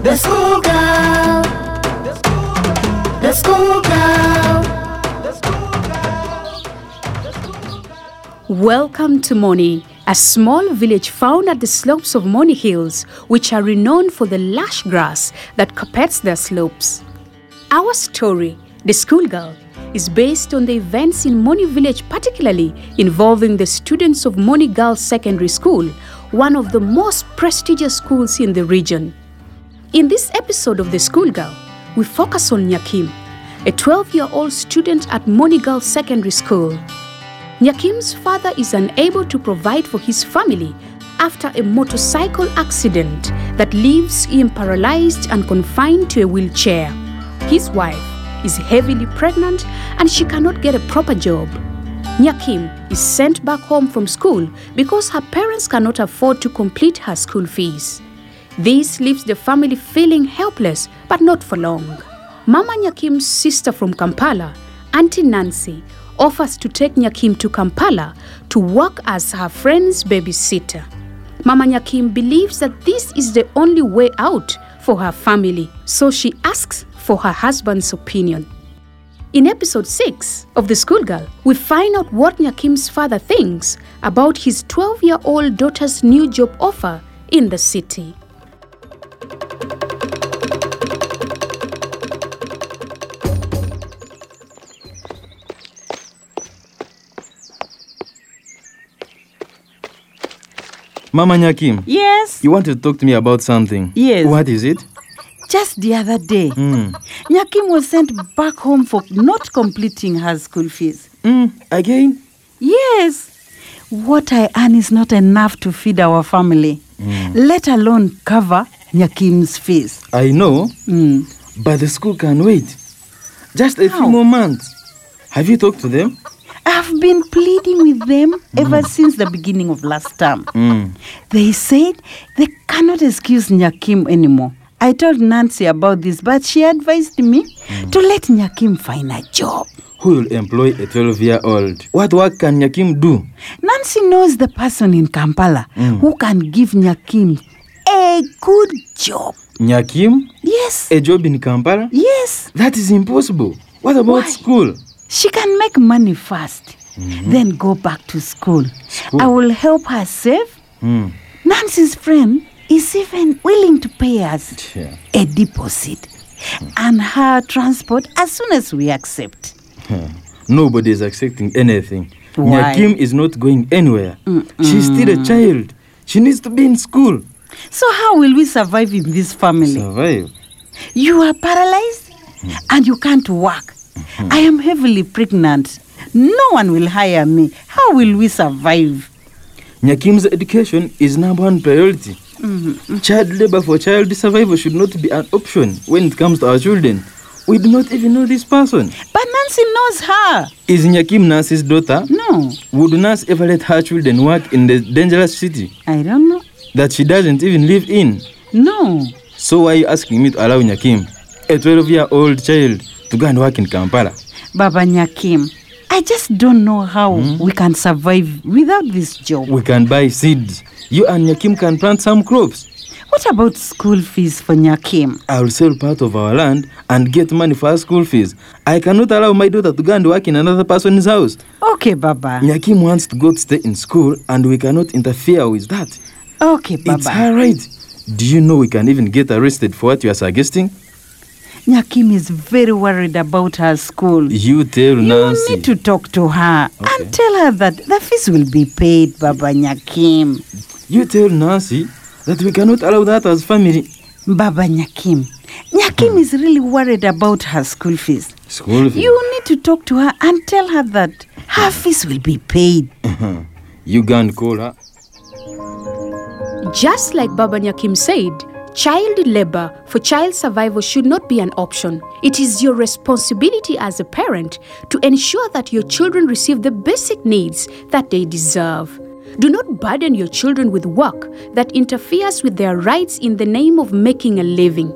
The schoolgirl. The The. The Schoolgirl! Welcome to Moni, a small village found at the slopes of Moni Hills, which are renowned for the lush grass that carpets their slopes. Our story, The Schoolgirl, is based on the events in Moni village, particularly involving the students of Moni Girls Secondary School, one of the most prestigious schools in the region. In this episode of The Schoolgirl, we focus on Nyakim, a 12 year old student at Moni Girls Secondary School. Nyakim's father is unable to provide for his family after a motorcycle accident that leaves him paralyzed and confined to a wheelchair. His wife is heavily pregnant and she cannot get a proper job. Nyakim is sent back home from school because her parents cannot afford to complete her school fees. This leaves the family feeling helpless, but not for long. Mama Nyakim's sister from Kampala, Auntie Nancy, offers to take Nyakim to Kampala to work as her friend's babysitter. Mama Nyakim believes that this is the only way out for her family, so she asks for her husband's opinion. In episode 6 of The Schoolgirl, we find out what Nyakim's father thinks about his 12 year old daughter's new job offer in the city. Mama Nyakim, Yes, you want to talk to me about something? Yes. What is it? just the other day, Mm. Nyakim was sent back home for not completing her school fees. Mm. Again? Yes, what I earn is not enough to feed our family, let alone cover Nyakim's fees. I know, Mm. but the school can wait. Just a few How? more months. Have you talked to them? I've been pleading with them ever mm. since the beginning of last term. Mm. They said they cannot excuse Nyakim anymore. I told Nancy about this, but she advised me mm. to let Nyakim find a job. Who will employ a 12 year old? What work can Nyakim do? Nancy knows the person in Kampala mm. who can give Nyakim a good job. Nyakim? Yes, A job in Kampala? yes. That is impossible. What about Why? school? She can make money first, mm-hmm. then go back to school. School. I will help her save. Mm. Nancy's friend is even willing to pay us Yeah. a deposit hmm. and her transport as soon as we accept. Nobody is accepting anything. Why? Nyakim is not going anywhere. She's still a child. She needs to be in school. So, how will we survive in this family? Survive. You are paralyzed hmm. and you can't work. Hmm. I am heavily pregnant. No one will hire me. How will we survive? Nyakim's education is number one priority. Mm-hmm. Child labor for child survival should not be an option when it comes to our children. We do not even know this person. But Nancy knows her. Is Nyakim Nancy's daughter? No, Would Nancy ever let her children work in the dangerous city I don't know. that she doesn't even live in? No. So why are you asking me to allow Nyakim, a 12 year old child, to go and work in Kampala? Baba Nyakim, I just don't know how we can survive without this job. We can buy seeds. You and Nyakim can plant some crops. What about school fees for Nyakim? I'll sell part of our land and get money for our school fees. I cannot allow my daughter to go and work in another person's house. Okay, Baba. Nyakim wants to go to stay in school and we cannot interfere with that. Okay, It's Baba. her right. Do you know we can even get arrested for what you are suggesting? Nyakim is very worried about her school. You tell You Nancy. need to talk to her Okay. and tell her that the fees will be paid, Baba Nyakim. You tell Nancy that we cannot allow that as family. Baba Nyakim. Nyakim hmm. is really worried about her school fees. School fee. You need to talk to her and tell her that her hmm. fees will be paid. Uh-huh. You can call her. Just like Baba Nyakim said, child labor for child survival should not be an option. It is your responsibility as a parent to ensure that your children receive the basic needs that they deserve. Do not burden your children with work that interferes with their rights in the name of making a living.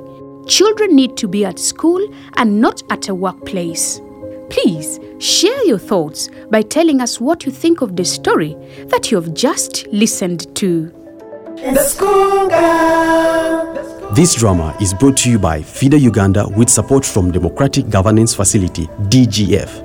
Children need to be at school and not at a workplace. Please share your thoughts by telling us what you think of the story that you have just listened to. Schoolgirl. This drama is brought to you by FIDA Uganda with support from Democratic Governance Facility, DGF.